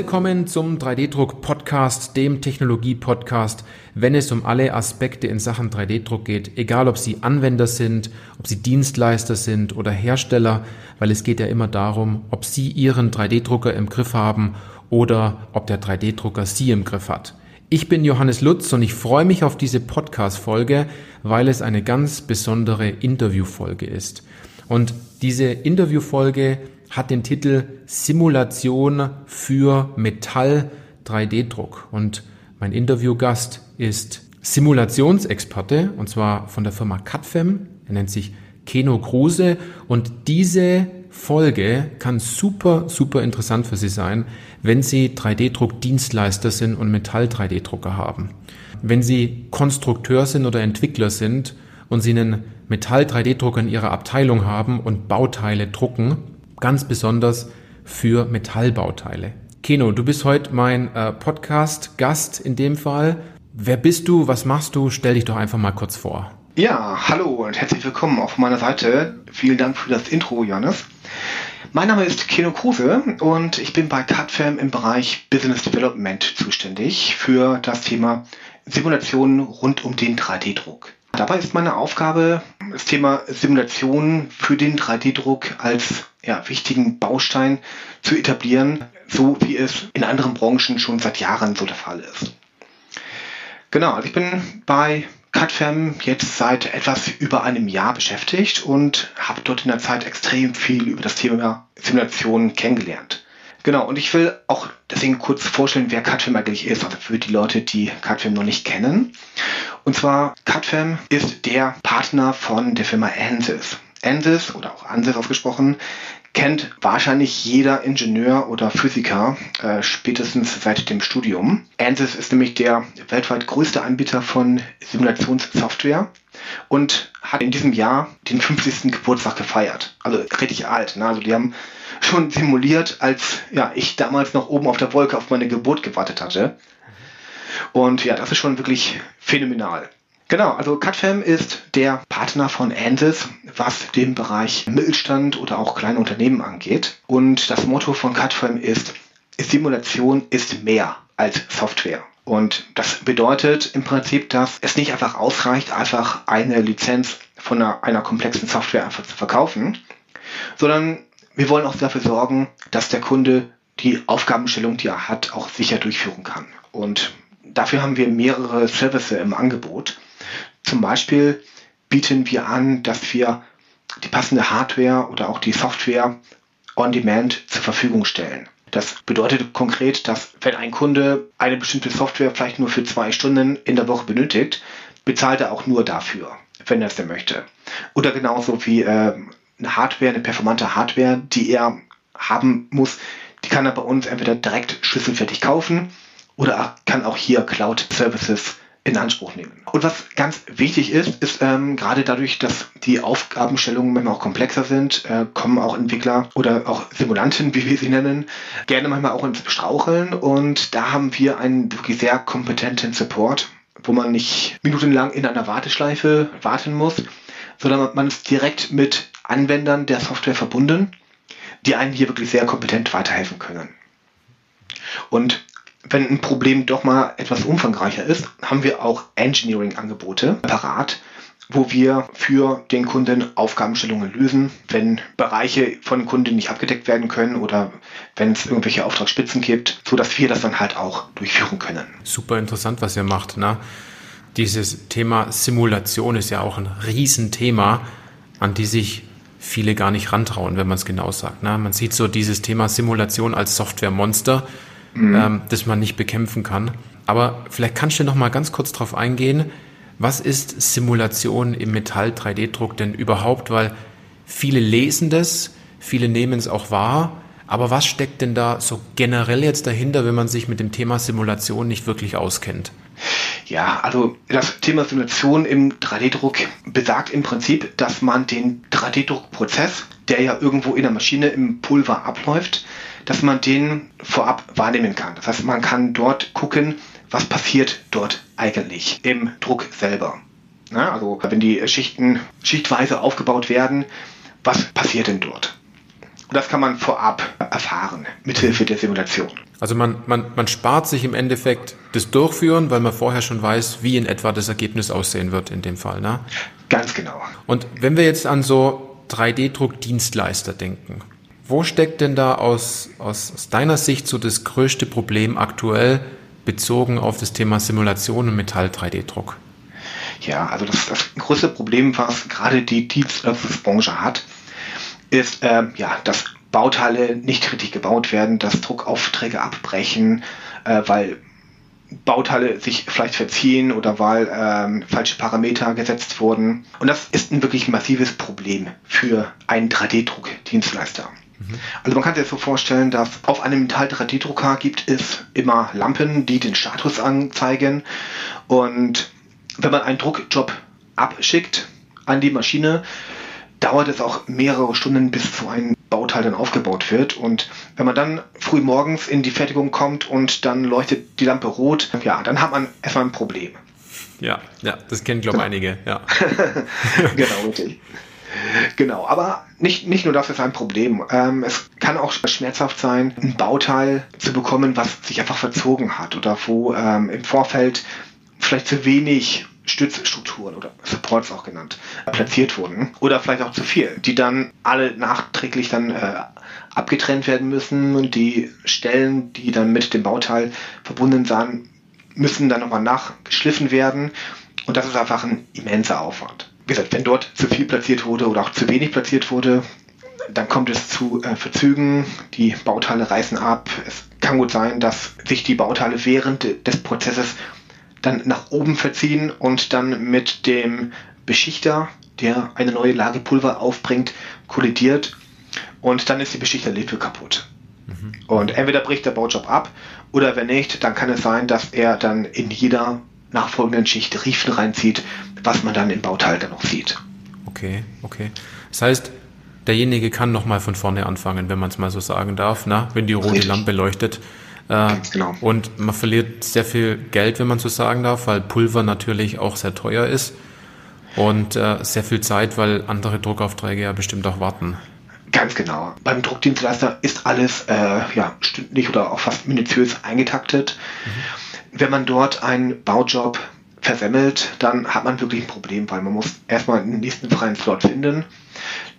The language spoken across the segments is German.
Willkommen zum 3D-Druck-Podcast, dem Technologie-Podcast, wenn es um alle Aspekte in Sachen 3D-Druck geht, egal ob Sie Anwender sind, ob Sie Dienstleister sind oder Hersteller, weil es geht ja immer darum, ob Sie Ihren 3D-Drucker im Griff haben oder ob der 3D-Drucker Sie im Griff hat. Ich bin Johannes Lutz und ich freue mich auf diese Podcast-Folge, weil es eine ganz besondere Interview-Folge ist. Und diese Interview-Folge hat den Titel Simulation für Metall 3D-Druck. Und mein Interviewgast ist Simulationsexperte und zwar von der Firma CADFEM. Er nennt sich Keno Kruse und diese Folge kann super, super interessant für Sie sein, wenn Sie 3D-Druck-Dienstleister sind und Metall-3D-Drucker haben. Wenn Sie Konstrukteur sind oder Entwickler sind und Sie einen Metall-3D-Drucker in Ihrer Abteilung haben und Bauteile drucken, ganz besonders für Metallbauteile. Keno, du bist heute mein äh, Podcast-Gast in dem Fall. Wer bist du? Was machst du? Stell dich doch einfach mal kurz vor. Ja, hallo und herzlich willkommen auf meiner Seite. Vielen Dank für das Intro, Johannes. Mein Name ist Keno Kruse und ich bin bei CADFAM im Bereich Business Development zuständig für das Thema Simulationen rund um den 3D-Druck. Dabei ist meine Aufgabe, das Thema Simulation für den 3D-Druck als ja, wichtigen Baustein zu etablieren, so wie es in anderen Branchen schon seit Jahren so der Fall ist. Genau, also ich bin bei CADFAM jetzt seit etwas über einem Jahr beschäftigt und habe dort in der Zeit extrem viel über das Thema Simulation kennengelernt. Genau, und ich will auch deswegen kurz vorstellen, wer CADFAM eigentlich ist, also für die Leute, die CADFAM noch nicht kennen. Und zwar, CADFAM ist der Partner von der Firma ANSYS. ANSYS oder auch ANSYS ausgesprochen, kennt wahrscheinlich jeder Ingenieur oder Physiker äh, spätestens seit dem Studium. ANSYS ist nämlich der weltweit größte Anbieter von Simulationssoftware und hat in diesem Jahr den 50. Geburtstag gefeiert. Also richtig alt. Ne? Also die haben schon simuliert, als ja, ich damals noch oben auf der Wolke auf meine Geburt gewartet hatte. Und ja, das ist schon wirklich phänomenal. Genau, also CADFAM ist der Partner von ANSYS, was den Bereich Mittelstand oder auch kleine Unternehmen angeht. Und das Motto von CADFAM ist, Simulation ist mehr als Software. Und das bedeutet im Prinzip, dass es nicht einfach ausreicht, einfach eine Lizenz von einer, einer komplexen Software einfach zu verkaufen, sondern wir wollen auch dafür sorgen, dass der Kunde die Aufgabenstellung, die er hat, auch sicher durchführen kann. Und dafür haben wir mehrere Services im Angebot. Zum Beispiel bieten wir an, dass wir die passende Hardware oder auch die Software on Demand zur Verfügung stellen. Das bedeutet konkret, dass wenn ein Kunde eine bestimmte Software vielleicht nur für zwei Stunden in der Woche benötigt, bezahlt er auch nur dafür, wenn er es denn möchte. Oder genauso wie äh, eine Hardware, eine performante Hardware, die er haben muss, die kann er bei uns entweder direkt schlüsselfertig kaufen oder kann auch hier Cloud Services in Anspruch nehmen. Und was ganz wichtig ist, ist ähm, gerade dadurch, dass die Aufgabenstellungen manchmal auch komplexer sind, äh, kommen auch Entwickler oder auch Simulanten, wie wir sie nennen, gerne manchmal auch ins Straucheln. Und da haben wir einen wirklich sehr kompetenten Support, wo man nicht minutenlang in einer Warteschleife warten muss, sondern man ist direkt mit Anwendern der Software verbunden, die einen hier wirklich sehr kompetent weiterhelfen können. Und wenn ein Problem doch mal etwas umfangreicher ist, haben wir auch Engineering-Angebote parat, wo wir für den Kunden Aufgabenstellungen lösen, wenn Bereiche von Kunden nicht abgedeckt werden können oder wenn es irgendwelche Auftragsspitzen gibt, so dass wir das dann halt auch durchführen können. Super interessant, was ihr macht. Ne? Dieses Thema Simulation ist ja auch ein Riesenthema, an die sich viele gar nicht rantrauen, wenn man es genau sagt. Ne? Man sieht so dieses Thema Simulation als Software-Monster mhm. ähm, das man nicht bekämpfen kann. Aber vielleicht kannst du noch mal ganz kurz darauf eingehen, was ist Simulation im Metall-3D-Druck denn überhaupt? Weil viele lesen das, viele nehmen es auch wahr, aber was steckt denn da so generell jetzt dahinter, wenn man sich mit dem Thema Simulation nicht wirklich auskennt? Ja, also das Thema Simulation im 3D-Druck besagt im Prinzip, dass man den 3D-Druckprozess, der ja irgendwo in der Maschine im Pulver abläuft, dass man den vorab wahrnehmen kann. Das heißt, man kann dort gucken, was passiert dort eigentlich im Druck selber. Na, also wenn die Schichten schichtweise aufgebaut werden, was passiert denn dort? Und das kann man vorab erfahren, mithilfe der Simulation. Also man, man, man spart sich im Endeffekt das Durchführen, weil man vorher schon weiß, wie in etwa das Ergebnis aussehen wird in dem Fall. Ne? Ganz genau. Und wenn wir jetzt an so 3D-Druck-Dienstleister denken, wo steckt denn da aus, aus, aus deiner Sicht so das größte Problem aktuell bezogen auf das Thema Simulation und Metall-3D-Druck? Ja, also das, das größte Problem, was gerade die Dienstleistungsbranche hat, ist, äh, ja, dass Bauteile nicht richtig gebaut werden, dass Druckaufträge abbrechen, äh, weil Bauteile sich vielleicht verziehen oder weil ähm, falsche Parameter gesetzt wurden. Und das ist ein wirklich massives Problem für einen 3D-Druck-Dienstleister. Mhm. Also man kann sich das so vorstellen, dass auf einem Metall-3D-Drucker gibt es immer Lampen, die den Status anzeigen. Und wenn man einen Druckjob abschickt an die Maschine, dauert es auch mehrere Stunden, bis so ein Bauteil dann aufgebaut wird. Und wenn man dann früh morgens in die Fertigung kommt und dann leuchtet die Lampe rot, ja, dann hat man erstmal ein Problem. Ja, ja, das kennen, glaube ich, einige, ja. genau, richtig. Genau, aber nicht, nicht nur das ist ein Problem. Ähm, es kann auch schmerzhaft sein, ein Bauteil zu bekommen, was sich einfach verzogen hat oder wo ähm, im Vorfeld vielleicht zu wenig Stützstrukturen oder Supports auch genannt, platziert wurden. Oder vielleicht auch zu viel, die dann alle nachträglich dann äh, abgetrennt werden müssen und die Stellen, die dann mit dem Bauteil verbunden sind, müssen dann nochmal nachgeschliffen werden. Und das ist einfach ein immenser Aufwand. Wie gesagt, wenn dort zu viel platziert wurde oder auch zu wenig platziert wurde, dann kommt es zu äh, Verzügen, die Bauteile reißen ab. Es kann gut sein, dass sich die Bauteile während des Prozesses dann nach oben verziehen und dann mit dem Beschichter, der eine neue Lage Pulver aufbringt, kollidiert und dann ist die Beschichterlippe kaputt. Mhm. Und entweder bricht der Baujob ab oder wenn nicht, dann kann es sein, dass er dann in jeder nachfolgenden Schicht Riefen reinzieht, was man dann im Bauteil dann noch sieht. Okay, okay. Das heißt, derjenige kann nochmal von vorne anfangen, wenn man es mal so sagen darf, na? wenn die rote Richtig. Lampe leuchtet. Äh, genau. Und man verliert sehr viel Geld, wenn man so sagen darf, weil Pulver natürlich auch sehr teuer ist. Und äh, sehr viel Zeit, weil andere Druckaufträge ja bestimmt auch warten. Ganz genau. Beim Druckdienstleister ist alles äh, ja, stündlich oder auch fast minutiös eingetaktet. Mhm. Wenn man dort einen Baujob versemmelt, dann hat man wirklich ein Problem, weil man muss erstmal den nächsten freien Slot finden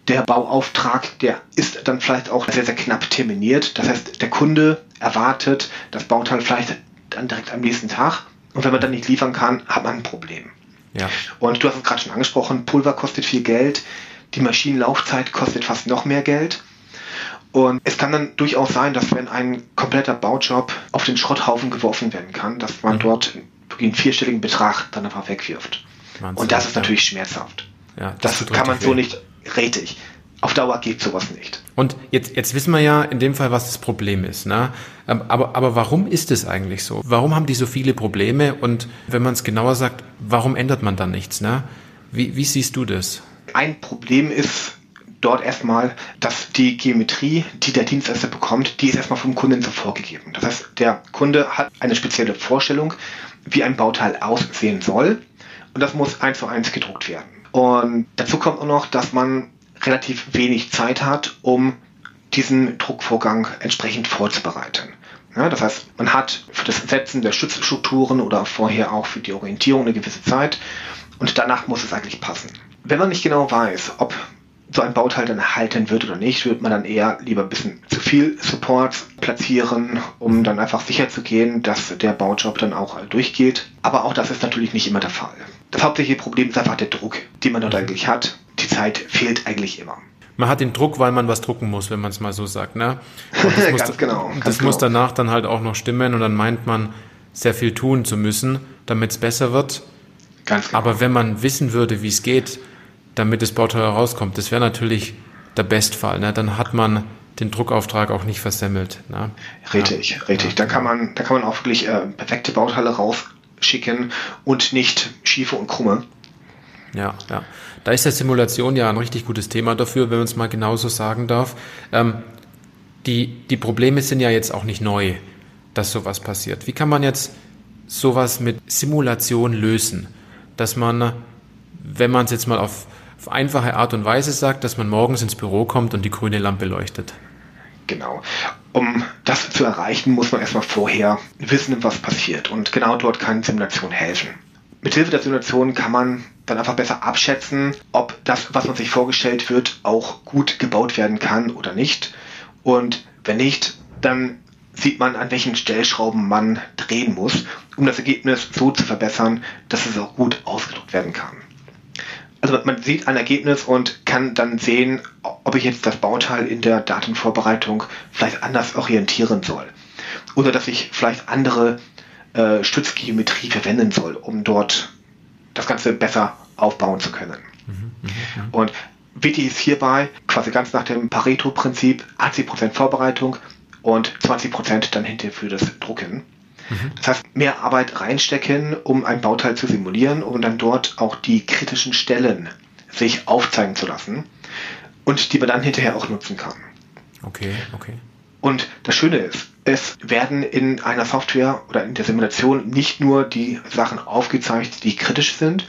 der Bauauftrag, der ist dann vielleicht auch sehr, sehr knapp terminiert. Das heißt, der Kunde erwartet das Bauteil vielleicht dann direkt am nächsten Tag. Und wenn man dann nicht liefern kann, hat man ein Problem. Ja. Und du hast es gerade schon angesprochen, Pulver kostet viel Geld, die Maschinenlaufzeit kostet fast noch mehr Geld. Und es kann dann durchaus sein, dass wenn ein kompletter Baujob auf den Schrotthaufen geworfen werden kann, dass man mhm. dort einen vierstelligen Betrag dann einfach wegwirft. Wahnsinn, und das ist ja. natürlich schmerzhaft. Ja, das, das kann man so nicht rätig. Auf Dauer geht sowas nicht. Und jetzt, jetzt wissen wir ja in dem Fall, was das Problem ist. Ne? Ähm, aber, aber warum ist es eigentlich so? Warum haben die so viele Probleme? Und wenn man es genauer sagt, warum ändert man dann nichts? Ne? Wie, wie siehst du das? Ein Problem ist dort erstmal, dass die Geometrie, die der Dienstleister bekommt, die ist erstmal vom Kunden so vorgegeben. Das heißt, der Kunde hat eine spezielle Vorstellung, wie ein Bauteil aussehen soll. Und das muss eins zu eins gedruckt werden. Und dazu kommt auch noch, dass man relativ wenig Zeit hat, um diesen Druckvorgang entsprechend vorzubereiten. Ja, das heißt, man hat für das Setzen der Stützstrukturen oder vorher auch für die Orientierung eine gewisse Zeit und danach muss es eigentlich passen. Wenn man nicht genau weiß, ob so ein Bauteil dann halten wird oder nicht, wird man dann eher lieber ein bisschen zu viel Support platzieren, um dann einfach sicher zu gehen, dass der Baujob dann auch durchgeht. Aber auch das ist natürlich nicht immer der Fall. Das hauptsächliche Problem ist einfach der Druck, den man dort eigentlich hat. Die Zeit fehlt eigentlich immer. Man hat den Druck, weil man was drucken muss, wenn man es mal so sagt. Ne? das, muss, ganz genau, das genau. muss danach dann halt auch noch stimmen und dann meint man, sehr viel tun zu müssen, damit es besser wird. Ganz genau. Aber wenn man wissen würde, wie es geht, damit das Bauteil herauskommt, das wäre natürlich der Bestfall. Ne? Dann hat man den Druckauftrag auch nicht versemmelt. Ne? Richtig, ja. richtig. Da kann man, da kann man auch wirklich äh, perfekte Bauteile raus schicken und nicht schiefe und krumme. Ja, ja. Da ist ja Simulation ja ein richtig gutes Thema dafür, wenn man es mal genauso sagen darf. Ähm, die, die Probleme sind ja jetzt auch nicht neu, dass sowas passiert. Wie kann man jetzt sowas mit Simulation lösen? Dass man, wenn man es jetzt mal auf, auf einfache Art und Weise sagt, dass man morgens ins Büro kommt und die grüne Lampe leuchtet. Genau. Um das zu erreichen, muss man erstmal vorher wissen, was passiert. Und genau dort kann Simulation helfen. Mithilfe der Simulation kann man dann einfach besser abschätzen, ob das, was man sich vorgestellt wird, auch gut gebaut werden kann oder nicht. Und wenn nicht, dann sieht man, an welchen Stellschrauben man drehen muss, um das Ergebnis so zu verbessern, dass es auch gut ausgedruckt werden kann. Also man sieht ein Ergebnis und kann dann sehen, ob ich jetzt das Bauteil in der Datenvorbereitung vielleicht anders orientieren soll. Oder dass ich vielleicht andere äh, Stützgeometrie verwenden soll, um dort das Ganze besser aufbauen zu können. Mhm, mh, mh. Und wichtig ist hierbei quasi ganz nach dem Pareto-Prinzip 80% Vorbereitung und 20% dann hinterher für das Drucken. Mhm. Das heißt, mehr Arbeit reinstecken, um ein Bauteil zu simulieren und dann dort auch die kritischen Stellen sich aufzeigen zu lassen und die man dann hinterher auch nutzen kann. Okay, okay. Und das Schöne ist, es werden in einer Software oder in der Simulation nicht nur die Sachen aufgezeigt, die kritisch sind,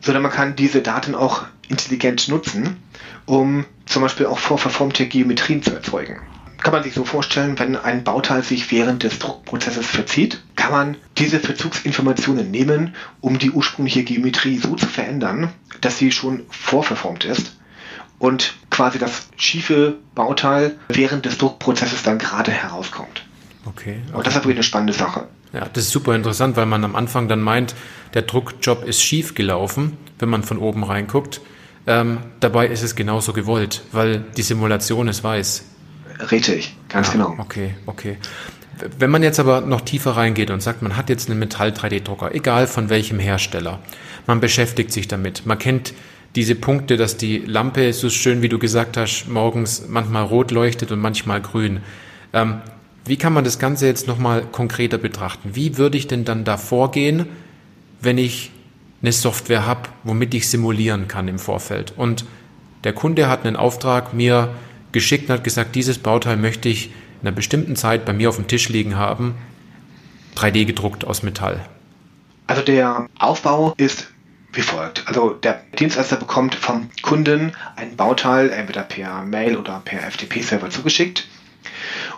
sondern man kann diese Daten auch intelligent nutzen, um zum Beispiel auch vorverformte Geometrien zu erzeugen kann man sich so vorstellen, wenn ein Bauteil sich während des Druckprozesses verzieht, kann man diese Verzugsinformationen nehmen, um die ursprüngliche Geometrie so zu verändern, dass sie schon vorverformt ist und quasi das schiefe Bauteil während des Druckprozesses dann gerade herauskommt. Okay, okay. Und das ist wirklich eine spannende Sache. Ja, das ist super interessant, weil man am Anfang dann meint, der Druckjob ist schief gelaufen, wenn man von oben reinguckt. Ähm, dabei ist es genauso gewollt, weil die Simulation es weiß. Richtig, ganz ja, genau. Okay, okay. Wenn man jetzt aber noch tiefer reingeht und sagt, man hat jetzt einen Metall-3D-Drucker, egal von welchem Hersteller, man beschäftigt sich damit, man kennt diese Punkte, dass die Lampe, so schön wie du gesagt hast, morgens manchmal rot leuchtet und manchmal grün. Ähm, wie kann man das Ganze jetzt nochmal konkreter betrachten? Wie würde ich denn dann da vorgehen, wenn ich eine Software habe, womit ich simulieren kann im Vorfeld? Und der Kunde hat einen Auftrag, mir geschickt und hat gesagt, dieses Bauteil möchte ich in einer bestimmten Zeit bei mir auf dem Tisch liegen haben, 3D gedruckt aus Metall. Also der Aufbau ist wie folgt. Also der Dienstleister bekommt vom Kunden ein Bauteil entweder per Mail oder per FTP-Server zugeschickt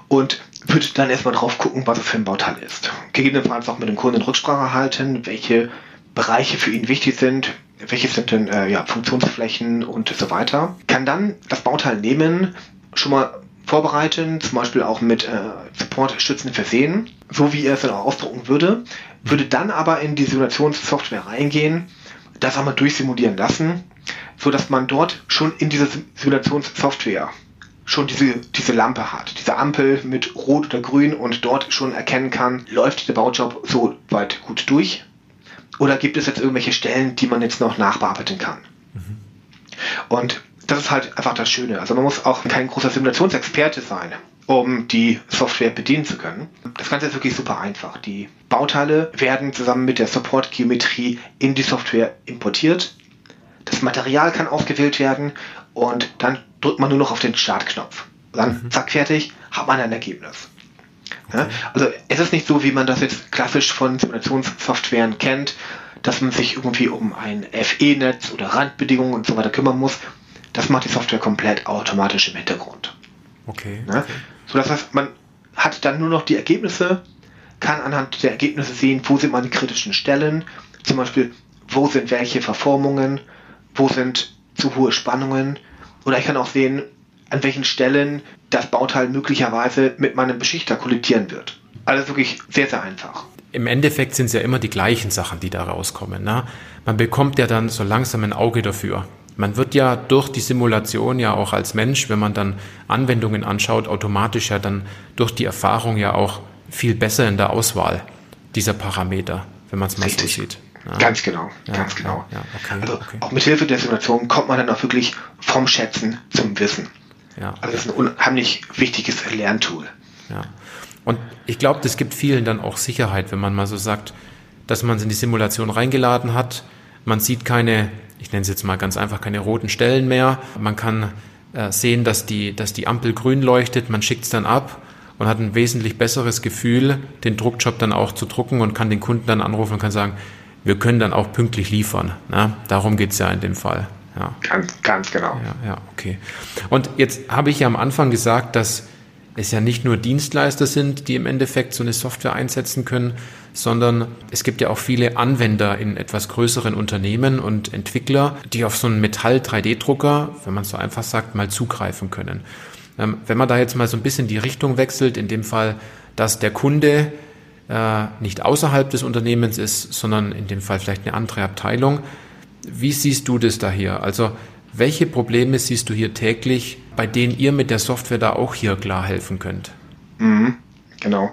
und wird dann erstmal drauf gucken, was es für ein Bauteil ist. Gegebenenfalls auch mit dem Kunden Rücksprache halten, welche Bereiche für ihn wichtig sind, welche sind denn äh, ja, Funktionsflächen und so weiter. Kann dann das Bauteil nehmen, schon mal vorbereiten, zum Beispiel auch mit äh, Supportstützen versehen, so wie er es dann auch ausdrucken würde, würde dann aber in die Simulationssoftware reingehen, das einmal durchsimulieren lassen, so dass man dort schon in dieser Simulationssoftware schon diese, diese Lampe hat, diese Ampel mit Rot oder Grün und dort schon erkennen kann, läuft der Baujob so weit gut durch oder gibt es jetzt irgendwelche Stellen, die man jetzt noch nachbearbeiten kann? Mhm. Und das ist halt einfach das Schöne. Also man muss auch kein großer Simulationsexperte sein, um die Software bedienen zu können. Das Ganze ist wirklich super einfach. Die Bauteile werden zusammen mit der Support-Geometrie in die Software importiert. Das Material kann ausgewählt werden und dann drückt man nur noch auf den Startknopf. Dann, mhm. zack, fertig, hat man ein Ergebnis. Ja? Also es ist nicht so, wie man das jetzt klassisch von Simulationssoftwaren kennt, dass man sich irgendwie um ein FE-Netz oder Randbedingungen und so weiter kümmern muss. Das macht die Software komplett automatisch im Hintergrund. Okay. Ja? okay. So das heißt, man hat dann nur noch die Ergebnisse, kann anhand der Ergebnisse sehen, wo sind meine kritischen Stellen, zum Beispiel, wo sind welche Verformungen, wo sind zu hohe Spannungen. Oder ich kann auch sehen, an welchen Stellen das Bauteil möglicherweise mit meinem Beschichter kollidieren wird. Alles wirklich sehr, sehr einfach. Im Endeffekt sind es ja immer die gleichen Sachen, die da rauskommen. Ne? Man bekommt ja dann so langsam ein Auge dafür. Man wird ja durch die Simulation ja auch als Mensch, wenn man dann Anwendungen anschaut, automatisch ja dann durch die Erfahrung ja auch viel besser in der Auswahl dieser Parameter, wenn man es mal so sieht. Ja. Ganz genau, ja, ganz genau. Ja, okay, also okay. auch mit Hilfe der Simulation kommt man dann auch wirklich vom Schätzen zum Wissen. Ja. Also das ist ein unheimlich wichtiges Lerntool. Ja. Und ich glaube, das gibt vielen dann auch Sicherheit, wenn man mal so sagt, dass man es in die Simulation reingeladen hat. Man sieht keine, ich nenne es jetzt mal ganz einfach, keine roten Stellen mehr. Man kann äh, sehen, dass die, dass die Ampel grün leuchtet. Man schickt es dann ab und hat ein wesentlich besseres Gefühl, den Druckjob dann auch zu drucken und kann den Kunden dann anrufen und kann sagen, wir können dann auch pünktlich liefern. Ne? Darum geht es ja in dem Fall. Ja. Ganz, ganz genau. Ja, ja, okay. Und jetzt habe ich ja am Anfang gesagt, dass es ja nicht nur Dienstleister sind, die im Endeffekt so eine Software einsetzen können, sondern es gibt ja auch viele Anwender in etwas größeren Unternehmen und Entwickler, die auf so einen Metall-3D-Drucker, wenn man es so einfach sagt, mal zugreifen können. Ähm, wenn man da jetzt mal so ein bisschen die Richtung wechselt, in dem Fall, dass der Kunde äh, nicht außerhalb des Unternehmens ist, sondern in dem Fall vielleicht eine andere Abteilung, wie siehst du das da hier? Also welche Probleme siehst du hier täglich, bei denen ihr mit der Software da auch hier klar helfen könnt? Mhm, genau.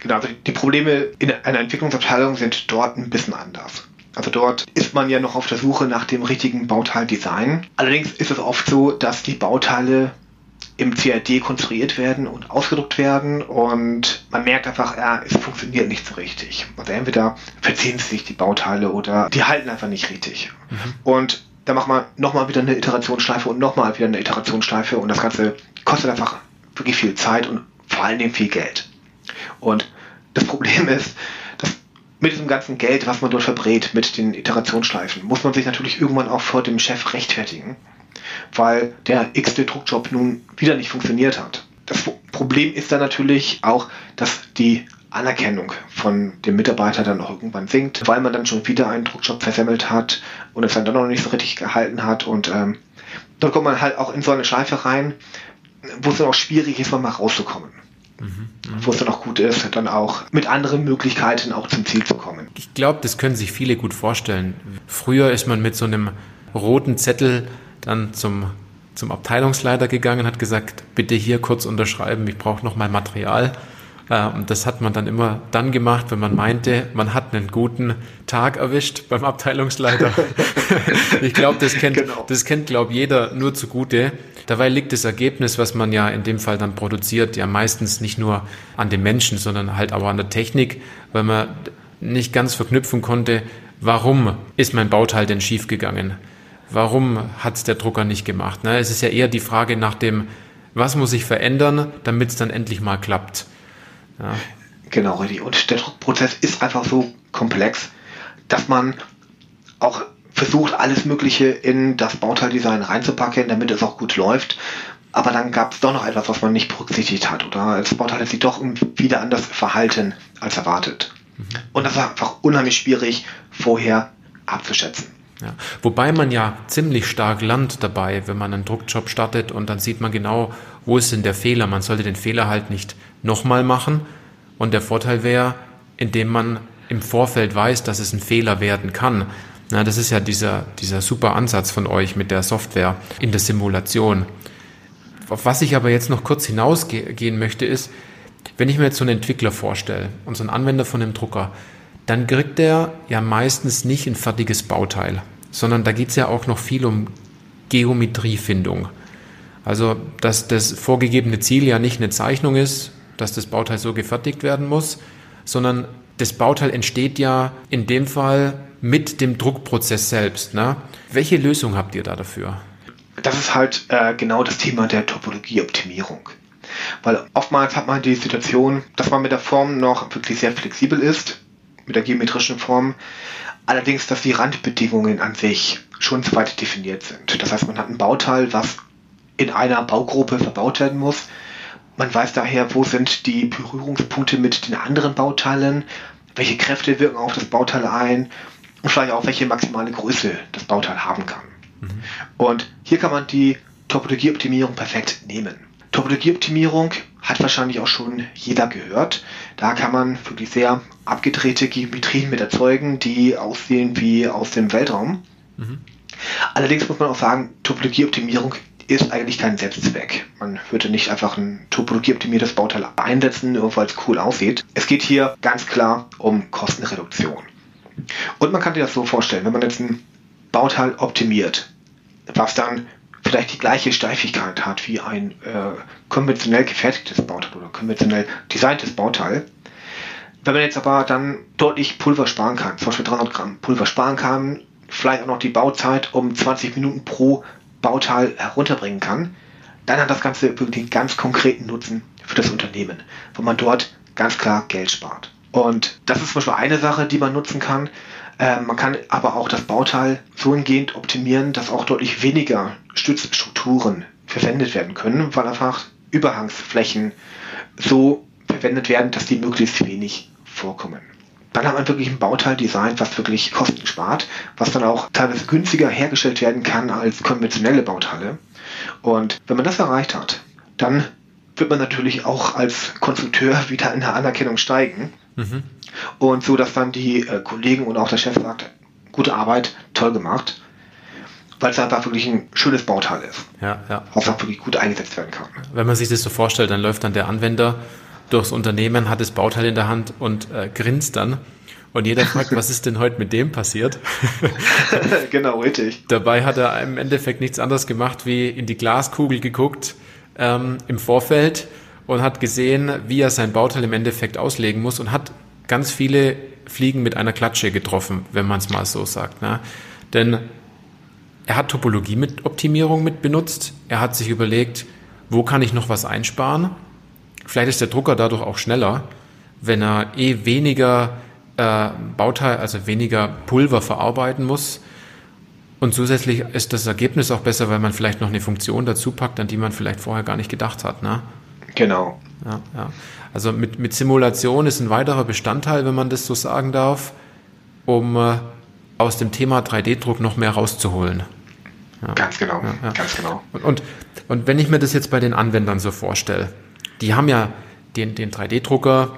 Genau. Die Probleme in einer Entwicklungsabteilung sind dort ein bisschen anders. Also dort ist man ja noch auf der Suche nach dem richtigen Bauteildesign. Allerdings ist es oft so, dass die Bauteile im CAD konstruiert werden und ausgedruckt werden und man merkt einfach, ja, es funktioniert nicht so richtig. Also entweder verziehen sich die Bauteile oder die halten einfach nicht richtig. Mhm. Und da macht man nochmal wieder eine Iterationsschleife und nochmal wieder eine Iterationsschleife und das Ganze kostet einfach wirklich viel Zeit und vor allen Dingen viel Geld. Und das Problem ist, dass mit diesem ganzen Geld, was man dort verbrät, mit den Iterationsschleifen, muss man sich natürlich irgendwann auch vor dem Chef rechtfertigen, weil der x-te Druckjob nun wieder nicht funktioniert hat. Das Problem ist dann natürlich auch, dass die Anerkennung von dem Mitarbeiter dann auch irgendwann sinkt, weil man dann schon wieder einen Druckjob versemmelt hat und es dann doch noch nicht so richtig gehalten hat. Und ähm, dort kommt man halt auch in so eine Schleife rein, wo es dann auch schwierig ist, mal rauszukommen. Mhm, mh. Wo es dann auch gut ist, dann auch mit anderen Möglichkeiten auch zum Ziel zu kommen. Ich glaube, das können sich viele gut vorstellen. Früher ist man mit so einem roten Zettel dann zum, zum Abteilungsleiter gegangen, hat gesagt, bitte hier kurz unterschreiben, ich brauche noch mal Material. Äh, und das hat man dann immer dann gemacht, wenn man meinte, man hat einen guten Tag erwischt beim Abteilungsleiter. ich glaube, das kennt, genau. das kennt, glaube jeder nur zugute. Dabei liegt das Ergebnis, was man ja in dem Fall dann produziert, ja meistens nicht nur an den Menschen, sondern halt auch an der Technik, weil man nicht ganz verknüpfen konnte, warum ist mein Bauteil denn schiefgegangen? Warum hat es der Drucker nicht gemacht? es ist ja eher die Frage nach dem, was muss ich verändern, damit es dann endlich mal klappt. Ja. Genau, richtig. Und der Druckprozess ist einfach so komplex, dass man auch versucht, alles Mögliche in das Bauteildesign reinzupacken, damit es auch gut läuft. Aber dann gab es doch noch etwas, was man nicht berücksichtigt hat. Oder das Bauteil hat sich doch wieder anders verhalten als erwartet. Mhm. Und das war einfach unheimlich schwierig vorher abzuschätzen. Ja. Wobei man ja ziemlich stark lernt dabei, wenn man einen Druckjob startet und dann sieht man genau, wo ist denn der Fehler. Man sollte den Fehler halt nicht nochmal machen. Und der Vorteil wäre, indem man im Vorfeld weiß, dass es ein Fehler werden kann. Na, das ist ja dieser, dieser super Ansatz von euch mit der Software in der Simulation. Auf was ich aber jetzt noch kurz hinausgehen möchte, ist, wenn ich mir jetzt so einen Entwickler vorstelle und so einen Anwender von einem Drucker, dann kriegt der ja meistens nicht ein fertiges Bauteil, sondern da geht es ja auch noch viel um Geometriefindung. Also, dass das vorgegebene Ziel ja nicht eine Zeichnung ist, dass das Bauteil so gefertigt werden muss, sondern das Bauteil entsteht ja in dem Fall mit dem Druckprozess selbst. Ne? Welche Lösung habt ihr da dafür? Das ist halt äh, genau das Thema der Topologieoptimierung. Weil oftmals hat man die Situation, dass man mit der Form noch wirklich sehr flexibel ist, mit der geometrischen Form, allerdings, dass die Randbedingungen an sich schon zu weit definiert sind. Das heißt, man hat ein Bauteil, was in einer Baugruppe verbaut werden muss, man weiß daher, wo sind die Berührungspunkte mit den anderen Bauteilen, welche Kräfte wirken auf das Bauteil ein und vielleicht auch, welche maximale Größe das Bauteil haben kann. Mhm. Und hier kann man die Topologieoptimierung perfekt nehmen. Topologieoptimierung hat wahrscheinlich auch schon jeder gehört. Da kann man wirklich sehr abgedrehte Geometrien mit erzeugen, die aussehen wie aus dem Weltraum. Mhm. Allerdings muss man auch sagen, Topologieoptimierung ist eigentlich kein Selbstzweck. Man würde nicht einfach ein topologieoptimiertes Bauteil einsetzen, nur weil es cool aussieht. Es geht hier ganz klar um Kostenreduktion. Und man kann sich das so vorstellen, wenn man jetzt ein Bauteil optimiert, was dann vielleicht die gleiche Steifigkeit hat wie ein äh, konventionell gefertigtes Bauteil oder konventionell designtes Bauteil. Wenn man jetzt aber dann deutlich Pulver sparen kann, zum Beispiel 300 Gramm Pulver sparen kann, vielleicht auch noch die Bauzeit um 20 Minuten pro Bauteil herunterbringen kann, dann hat das Ganze wirklich einen ganz konkreten Nutzen für das Unternehmen, wo man dort ganz klar Geld spart. Und das ist zum Beispiel eine Sache, die man nutzen kann. Äh, man kann aber auch das Bauteil so hingehend optimieren, dass auch deutlich weniger Stützstrukturen verwendet werden können, weil einfach Überhangsflächen so verwendet werden, dass die möglichst wenig vorkommen. Dann hat man wirklich ein Bauteil designt, was wirklich Kosten spart, was dann auch teilweise günstiger hergestellt werden kann als konventionelle Bauteile. Und wenn man das erreicht hat, dann wird man natürlich auch als Konstrukteur wieder in der Anerkennung steigen. Mhm. Und so, dass dann die äh, Kollegen und auch der Chef sagt, gute Arbeit, toll gemacht. Weil es einfach wirklich ein schönes Bauteil ist. Ja, ja. Was auch wirklich gut eingesetzt werden kann. Wenn man sich das so vorstellt, dann läuft dann der Anwender durchs Unternehmen, hat das Bauteil in der Hand und äh, grinst dann. Und jeder fragt, was ist denn heute mit dem passiert? genau, richtig. Dabei hat er im Endeffekt nichts anderes gemacht, wie in die Glaskugel geguckt ähm, im Vorfeld und hat gesehen, wie er sein Bauteil im Endeffekt auslegen muss und hat ganz viele Fliegen mit einer Klatsche getroffen, wenn man es mal so sagt. Ne? Denn er hat Topologie mit Optimierung mit benutzt. Er hat sich überlegt, wo kann ich noch was einsparen? Vielleicht ist der Drucker dadurch auch schneller, wenn er eh weniger äh, Bauteil, also weniger Pulver verarbeiten muss. Und zusätzlich ist das Ergebnis auch besser, weil man vielleicht noch eine Funktion dazu packt, an die man vielleicht vorher gar nicht gedacht hat. Ne? Genau. Ja, ja. Also mit, mit Simulation ist ein weiterer Bestandteil, wenn man das so sagen darf, um äh, aus dem Thema 3D-Druck noch mehr rauszuholen. Ja. Ganz genau, ja, ganz genau. Und, und, und, wenn ich mir das jetzt bei den Anwendern so vorstelle, die haben ja den, den 3D-Drucker,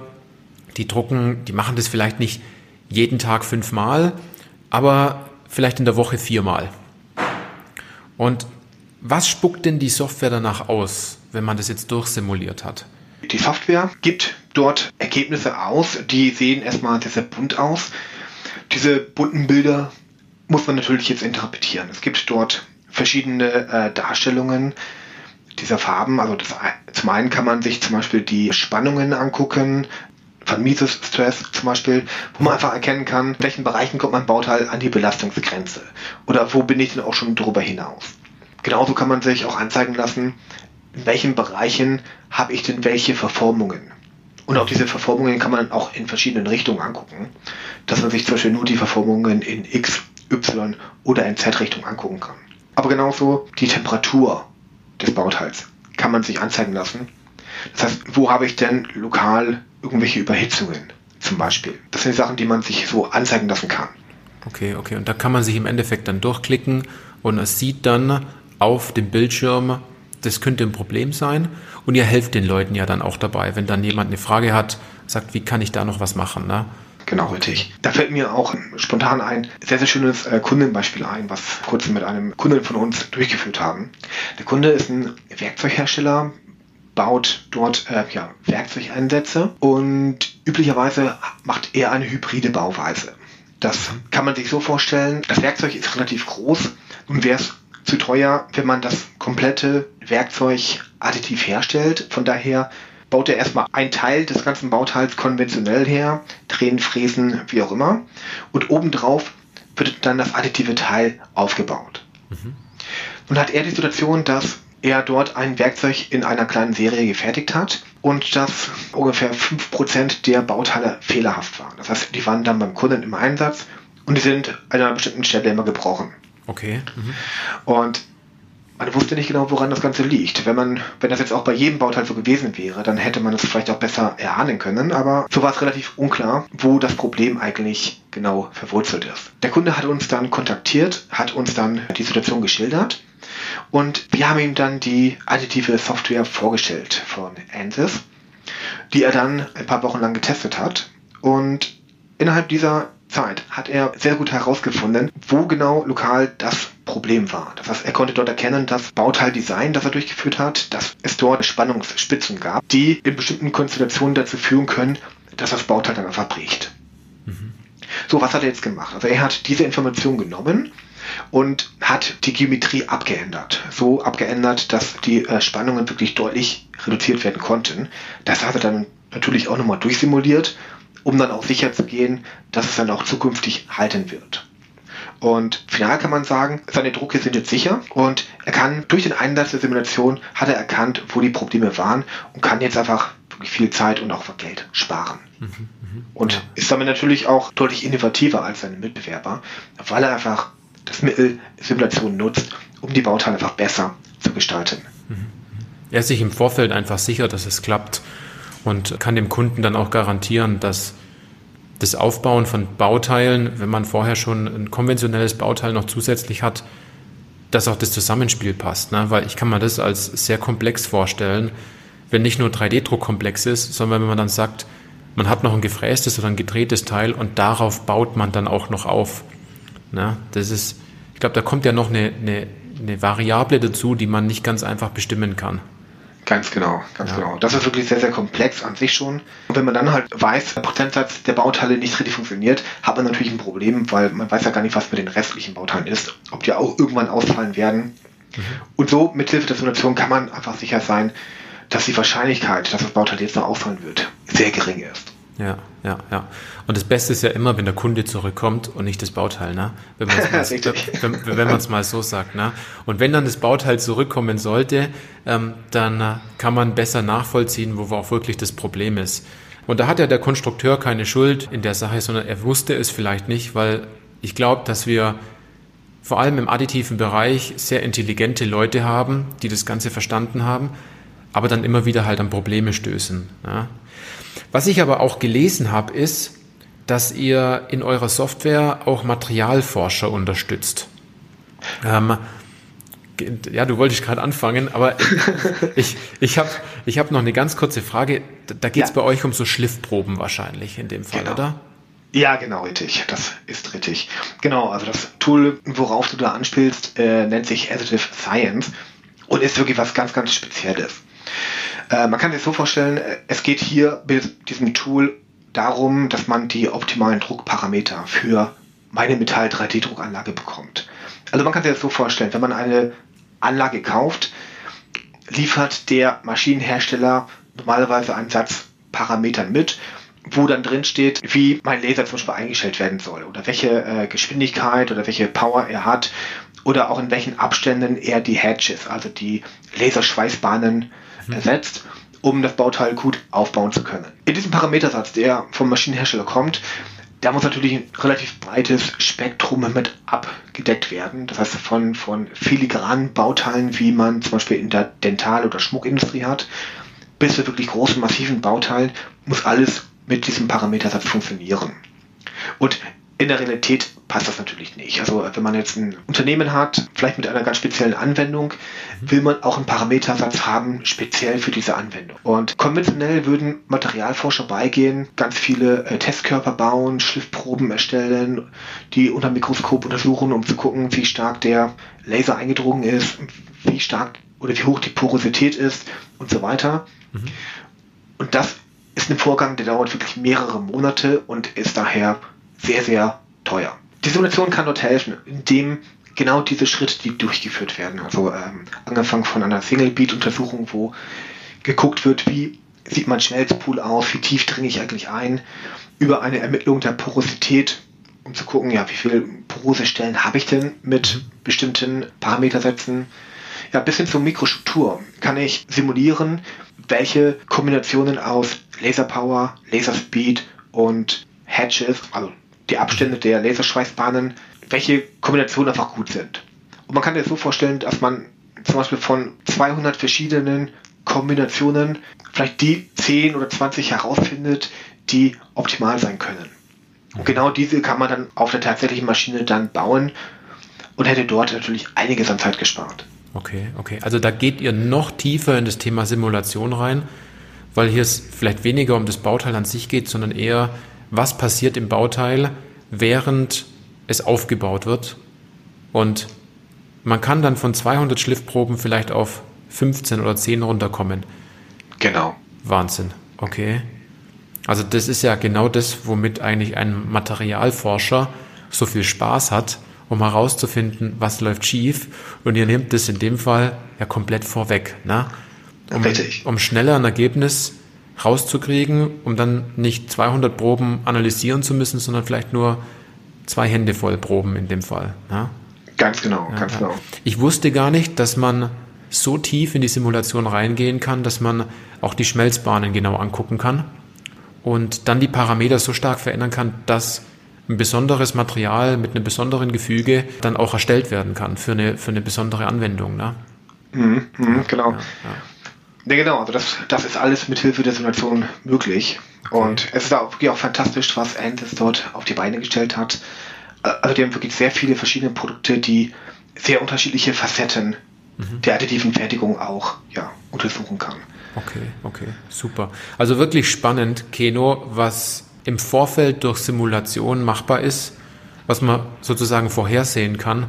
die drucken, die machen das vielleicht nicht jeden Tag fünfmal, aber vielleicht in der Woche viermal. Und was spuckt denn die Software danach aus, wenn man das jetzt durchsimuliert hat? Die Software gibt dort Ergebnisse aus, die sehen erstmal sehr, sehr bunt aus. Diese bunten Bilder muss man natürlich jetzt interpretieren. Es gibt dort verschiedene äh, Darstellungen dieser Farben. Also das, zum einen kann man sich zum Beispiel die Spannungen angucken, von Mises Stress zum Beispiel, wo man einfach erkennen kann, in welchen Bereichen kommt mein Bauteil an die Belastungsgrenze oder wo bin ich denn auch schon darüber hinaus. Genauso kann man sich auch anzeigen lassen, in welchen Bereichen habe ich denn welche Verformungen. Und auch diese Verformungen kann man auch in verschiedenen Richtungen angucken, dass man sich zum Beispiel nur die Verformungen in X, Y oder in Z-Richtung angucken kann. Aber genauso die Temperatur des Bauteils kann man sich anzeigen lassen. Das heißt, wo habe ich denn lokal irgendwelche Überhitzungen zum Beispiel? Das sind Sachen, die man sich so anzeigen lassen kann. Okay, okay. Und da kann man sich im Endeffekt dann durchklicken und es sieht dann auf dem Bildschirm, das könnte ein Problem sein. Und ihr helft den Leuten ja dann auch dabei, wenn dann jemand eine Frage hat, sagt, wie kann ich da noch was machen? Ne? Genau, richtig. Da fällt mir auch spontan ein sehr, sehr schönes äh, Kundenbeispiel ein, was kurz mit einem Kunden von uns durchgeführt haben. Der Kunde ist ein Werkzeughersteller, baut dort äh, ja, Werkzeugeinsätze und üblicherweise macht er eine hybride Bauweise. Das kann man sich so vorstellen, das Werkzeug ist relativ groß und wäre es zu teuer, wenn man das komplette Werkzeug additiv herstellt. Von daher baut er erstmal einen Teil des ganzen Bauteils konventionell her, drehen, fräsen, wie auch immer. Und obendrauf wird dann das additive Teil aufgebaut. Mhm. Nun hat er die Situation, dass er dort ein Werkzeug in einer kleinen Serie gefertigt hat und dass ungefähr 5% der Bauteile fehlerhaft waren. Das heißt, die waren dann beim Kunden im Einsatz und die sind an einer bestimmten Stelle immer gebrochen. Okay. Mhm. Und man wusste nicht genau, woran das Ganze liegt. Wenn man, wenn das jetzt auch bei jedem Bauteil so gewesen wäre, dann hätte man es vielleicht auch besser erahnen können, aber so war es relativ unklar, wo das Problem eigentlich genau verwurzelt ist. Der Kunde hat uns dann kontaktiert, hat uns dann die Situation geschildert und wir haben ihm dann die additive Software vorgestellt von ANSYS, die er dann ein paar Wochen lang getestet hat und innerhalb dieser Zeit hat er sehr gut herausgefunden, wo genau lokal das Problem war. Das heißt, er konnte dort erkennen, dass Bauteildesign, das er durchgeführt hat, dass es dort Spannungsspitzen gab, die in bestimmten Konstellationen dazu führen können, dass das Bauteil dann einfach bricht. Mhm. So, was hat er jetzt gemacht? Also er hat diese Information genommen und hat die Geometrie abgeändert. So abgeändert, dass die äh, Spannungen wirklich deutlich reduziert werden konnten. Das hat er dann natürlich auch nochmal durchsimuliert um dann auch sicher zu gehen, dass es dann auch zukünftig halten wird. Und final kann man sagen, seine Drucke sind jetzt sicher und er kann durch den Einsatz der Simulation hat er erkannt, wo die Probleme waren und kann jetzt einfach wirklich viel Zeit und auch Geld sparen. Mhm, mh. Und ist damit natürlich auch deutlich innovativer als seine Mitbewerber, weil er einfach das Mittel Simulation nutzt, um die Bauteile einfach besser zu gestalten. Mhm, mhm. Er ist sich im Vorfeld einfach sicher, dass es klappt und kann dem Kunden dann auch garantieren, dass das Aufbauen von Bauteilen, wenn man vorher schon ein konventionelles Bauteil noch zusätzlich hat, dass auch das Zusammenspiel passt. Ne? Weil ich kann mir das als sehr komplex vorstellen, wenn nicht nur 3D-Druck komplex ist, sondern wenn man dann sagt, man hat noch ein gefrästes oder ein gedrehtes Teil und darauf baut man dann auch noch auf. Ne? Das ist, ich glaube, da kommt ja noch eine, eine, eine Variable dazu, die man nicht ganz einfach bestimmen kann. Ganz genau, ganz ja. genau. Das ist wirklich sehr, sehr komplex an sich schon. Und wenn man dann halt weiß, der Prozentsatz der Bauteile nicht richtig funktioniert, hat man natürlich ein Problem, weil man weiß ja gar nicht, was mit den restlichen Bauteilen ist, ob die auch irgendwann ausfallen werden. Mhm. Und so, mit Hilfe der Simulation kann man einfach sicher sein, dass die Wahrscheinlichkeit, dass das Bauteil jetzt noch auffallen wird, sehr gering ist. Ja, ja, ja. Und das Beste ist ja immer, wenn der Kunde zurückkommt und nicht das Bauteil, ne? Wenn man es mal, wenn, wenn mal so sagt, ne? Und wenn dann das Bauteil zurückkommen sollte, ähm, dann äh, kann man besser nachvollziehen, wo auch wirklich das Problem ist. Und da hat ja der Konstrukteur keine Schuld in der Sache, sondern er wusste es vielleicht nicht, weil ich glaube, dass wir vor allem im additiven Bereich sehr intelligente Leute haben, die das Ganze verstanden haben, aber dann immer wieder halt an Probleme stößen. Ja? Was ich aber auch gelesen habe, ist, dass ihr in eurer Software auch Materialforscher unterstützt. Ähm, ja, du wolltest gerade anfangen, aber ich, ich habe ich hab noch eine ganz kurze Frage. Da geht es ja. bei euch um so Schliffproben wahrscheinlich in dem Fall, genau. oder? Ja, genau, richtig. Das ist richtig. Genau, also das Tool, worauf du da anspielst, äh, nennt sich Additive Science und ist wirklich was ganz, ganz Spezielles. Äh, man kann sich so vorstellen, äh, es geht hier mit diesem Tool darum, dass man die optimalen Druckparameter für meine Metall 3D-Druckanlage bekommt. Also man kann sich das so vorstellen, wenn man eine Anlage kauft, liefert der Maschinenhersteller normalerweise einen Satz Parametern mit, wo dann drin steht, wie mein Laser zum Beispiel eingestellt werden soll oder welche äh, Geschwindigkeit oder welche Power er hat oder auch in welchen Abständen er die Hatches, also die Laserschweißbahnen. ersetzt, um das Bauteil gut aufbauen zu können. In diesem Parametersatz, der vom Maschinenhersteller kommt, da muss natürlich ein relativ breites Spektrum mit abgedeckt werden. Das heißt von, von filigranen Bauteilen, wie man zum Beispiel in der Dental- oder Schmuckindustrie hat, bis zu wirklich großen, massiven Bauteilen, muss alles mit diesem Parametersatz funktionieren. Und in der Realität passt das natürlich nicht. Also wenn man jetzt ein Unternehmen hat, vielleicht mit einer ganz speziellen Anwendung, will man auch einen Parametersatz haben, speziell für diese Anwendung. Und konventionell würden Materialforscher beigehen, ganz viele äh, Testkörper bauen, Schliffproben erstellen, die unter Mikroskop untersuchen, um zu gucken, wie stark der Laser eingedrungen ist, wie stark oder wie hoch die Porosität ist und so weiter. Mhm. Und das ist ein Vorgang, der dauert wirklich mehrere Monate und ist daher sehr, sehr teuer. Die Simulation kann dort helfen, indem genau diese Schritte, die durchgeführt werden, also ähm, angefangen von einer Single-Beat-Untersuchung, wo geguckt wird, wie sieht mein Schmelzpool aus, wie tief dringe ich eigentlich ein, über eine Ermittlung der Porosität, um zu gucken, ja, wie viele porose Stellen habe ich denn mit bestimmten Parametersätzen, ja, bis hin zur Mikrostruktur. Kann ich simulieren, welche Kombinationen aus Laserpower, Laserspeed und Hatches, also die Abstände der Laserschweißbahnen, welche Kombinationen einfach gut sind. Und man kann sich so vorstellen, dass man zum Beispiel von 200 verschiedenen Kombinationen vielleicht die 10 oder 20 herausfindet, die optimal sein können. Und genau diese kann man dann auf der tatsächlichen Maschine dann bauen und hätte dort natürlich einiges an Zeit gespart. Okay, okay. Also da geht ihr noch tiefer in das Thema Simulation rein, weil hier es vielleicht weniger um das Bauteil an sich geht, sondern eher was passiert im Bauteil, während es aufgebaut wird. Und man kann dann von 200 Schliffproben vielleicht auf 15 oder 10 runterkommen. Genau. Wahnsinn. Okay. Also das ist ja genau das, womit eigentlich ein Materialforscher so viel Spaß hat, um herauszufinden, was läuft schief. Und ihr nehmt das in dem Fall ja komplett vorweg. Ne? Um, Richtig. um schneller ein Ergebnis rauszukriegen, um dann nicht 200 Proben analysieren zu müssen, sondern vielleicht nur zwei Hände voll Proben in dem Fall. Ja? Ganz genau, ja, ganz ja. genau. Ich wusste gar nicht, dass man so tief in die Simulation reingehen kann, dass man auch die Schmelzbahnen genau angucken kann und dann die Parameter so stark verändern kann, dass ein besonderes Material mit einem besonderen Gefüge dann auch erstellt werden kann für eine, für eine besondere Anwendung. Ne? Mhm, mh, genau. Ja, genau. Also das, das ist alles mit Hilfe der Simulation möglich. Und es ist auch wirklich auch fantastisch, was Andis dort auf die Beine gestellt hat. Äh, also die haben wirklich sehr viele verschiedene Produkte, die sehr unterschiedliche Facetten mhm. der additiven Fertigung auch ja, untersuchen kann. Okay, okay, super. Also wirklich spannend, Keno, was im Vorfeld durch Simulation machbar ist, was man sozusagen vorhersehen kann,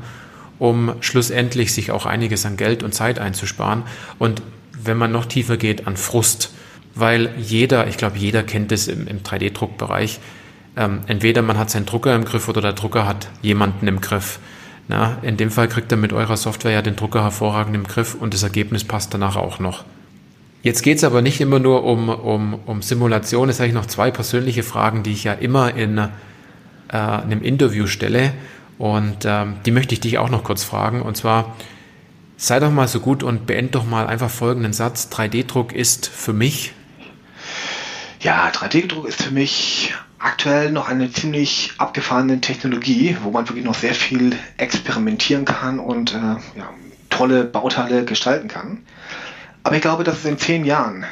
um schlussendlich sich auch einiges an Geld und Zeit einzusparen. Und wenn man noch tiefer geht, an Frust. Weil jeder, ich glaube, jeder kennt es im, im 3D-Druckbereich. Ähm, entweder man hat seinen Drucker im Griff oder der Drucker hat jemanden im Griff. Na, in dem Fall kriegt er mit eurer Software ja den Drucker hervorragend im Griff und das Ergebnis passt danach auch noch. Jetzt geht es aber nicht immer nur um, um, um Simulation. Es habe ich noch zwei persönliche Fragen, die ich ja immer in äh, einem Interview stelle. Und ähm, die möchte ich dich auch noch kurz fragen. Und zwar, sei doch mal so gut und beend doch mal einfach folgenden Satz. 3D-Druck ist für mich. Ja, 3D-Druck ist für mich aktuell noch eine ziemlich abgefahrene Technologie, wo man wirklich noch sehr viel experimentieren kann und äh, ja, tolle Bauteile gestalten kann. Aber ich glaube, dass es in zehn Jahren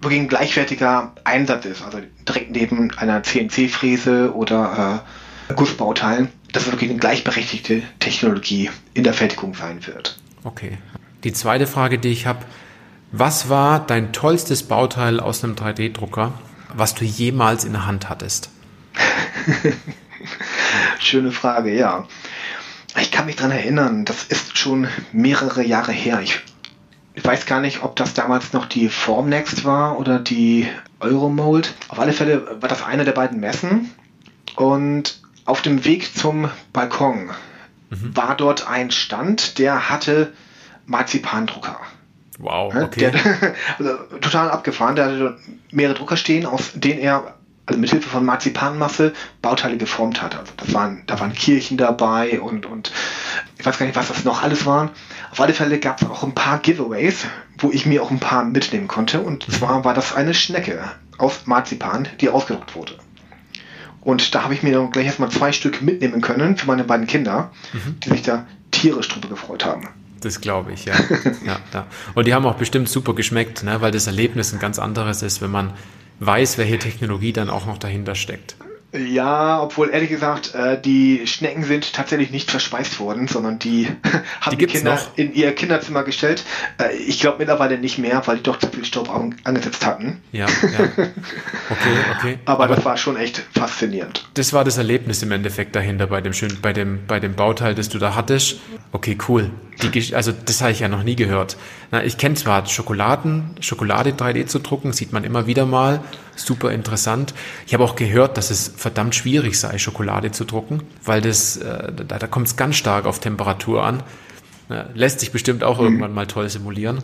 wirklich ein gleichwertiger Einsatz ist, also direkt neben einer CNC-Fräse oder äh, Gussbauteilen, dass es wirklich eine gleichberechtigte Technologie in der Fertigung sein wird. Okay. Die zweite Frage, die ich habe, was war dein tollstes Bauteil aus einem 3D-Drucker, was du jemals in der Hand hattest? Schöne Frage, ja. Ich kann mich daran erinnern, das ist schon mehrere Jahre her. Ich weiß gar nicht, ob das damals noch die Formnext war oder die Euromold. Auf alle Fälle war das eine der beiden Messen. Und auf dem Weg zum Balkon mhm. war dort ein Stand, der hatte Marzipandrucker. Wow, okay. Der, also, total abgefahren. Der hatte mehrere Drucker stehen, aus denen er also mit Hilfe von Marzipanmasse Bauteile geformt hat. Also das waren, da waren Kirchen dabei und, und ich weiß gar nicht, was das noch alles waren. Auf alle Fälle gab es auch ein paar Giveaways, wo ich mir auch ein paar mitnehmen konnte. Und mhm. zwar war das eine Schnecke aus Marzipan, die ausgedruckt wurde. Und da habe ich mir dann gleich erstmal zwei Stück mitnehmen können für meine beiden Kinder, mhm. die sich da tierisch drüber gefreut haben. Das glaube ich, ja. ja, ja. Und die haben auch bestimmt super geschmeckt, ne? weil das Erlebnis ein ganz anderes ist, wenn man weiß, welche Technologie dann auch noch dahinter steckt. Ja, obwohl ehrlich gesagt, äh, die Schnecken sind tatsächlich nicht verspeist worden, sondern die haben die, Kinder noch? in ihr Kinderzimmer gestellt. Äh, ich glaube mittlerweile nicht mehr, weil die doch zu viel Staub angesetzt hatten. Ja, ja. Okay, okay. Aber, Aber, das war schon echt faszinierend. Das war das Erlebnis im Endeffekt dahinter bei dem schön, bei dem, bei dem Bauteil, das du da hattest. Okay, cool. Die, also das habe ich ja noch nie gehört. Na, ich kenne zwar Schokoladen, Schokolade 3D zu drucken, sieht man immer wieder mal super interessant. Ich habe auch gehört, dass es verdammt schwierig sei, Schokolade zu drucken, weil das, äh, da, da kommt es ganz stark auf Temperatur an. Äh, lässt sich bestimmt auch mhm. irgendwann mal toll simulieren.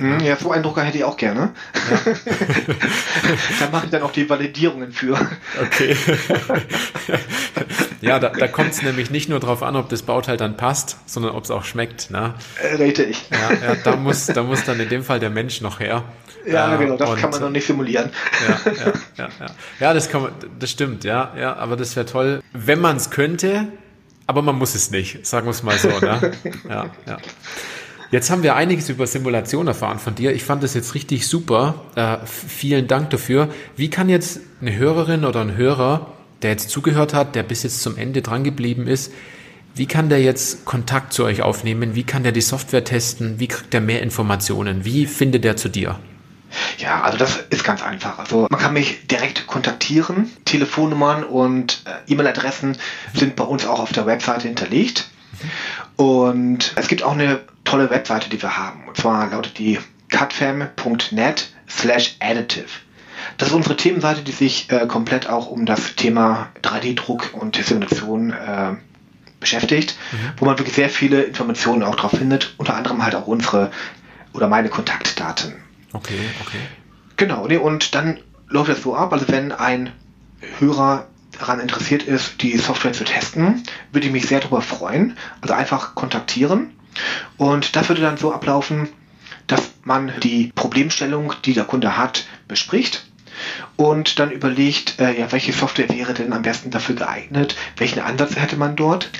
Mhm, ja, so einen Drucker hätte ich auch gerne. Ja. da mache ich dann auch die Validierungen für. Okay. ja, da, da kommt es nämlich nicht nur darauf an, ob das Bauteil dann passt, sondern ob es auch schmeckt. Ne? Äh, richtig. Ja, ja, da, muss, da muss dann in dem Fall der Mensch noch her. Ja, äh, genau, das und, kann man noch nicht simulieren. Ja, ja, ja, ja. ja das, kann man, das stimmt, ja, ja, aber das wäre toll, wenn man es könnte, aber man muss es nicht, sagen wir es mal so. Ne? Ja, ja. Jetzt haben wir einiges über Simulation erfahren von dir. Ich fand das jetzt richtig super. Äh, vielen Dank dafür. Wie kann jetzt eine Hörerin oder ein Hörer, der jetzt zugehört hat, der bis jetzt zum Ende dran geblieben ist, wie kann der jetzt Kontakt zu euch aufnehmen? Wie kann der die Software testen? Wie kriegt er mehr Informationen? Wie findet er zu dir? Ja, also das ist ganz einfach. Also man kann mich direkt kontaktieren. Telefonnummern und äh, E-Mail-Adressen sind bei uns auch auf der Webseite hinterlegt. Und es gibt auch eine tolle Webseite, die wir haben. Und zwar lautet die cutfam.net slash additive. Das ist unsere Themenseite, die sich äh, komplett auch um das Thema 3D-Druck und Simulation äh, beschäftigt, mhm. wo man wirklich sehr viele Informationen auch drauf findet, unter anderem halt auch unsere oder meine Kontaktdaten. Okay, okay. Genau, nee, und dann läuft das so ab, also wenn ein Hörer daran interessiert ist, die Software zu testen, würde ich mich sehr darüber freuen. Also einfach kontaktieren Und das würde dann so ablaufen, dass man die Problemstellung, die der Kunde hat, bespricht und dann überlegt, äh, ja, welche Software wäre denn am besten dafür geeignet, welchen Ansatz hätte man dort.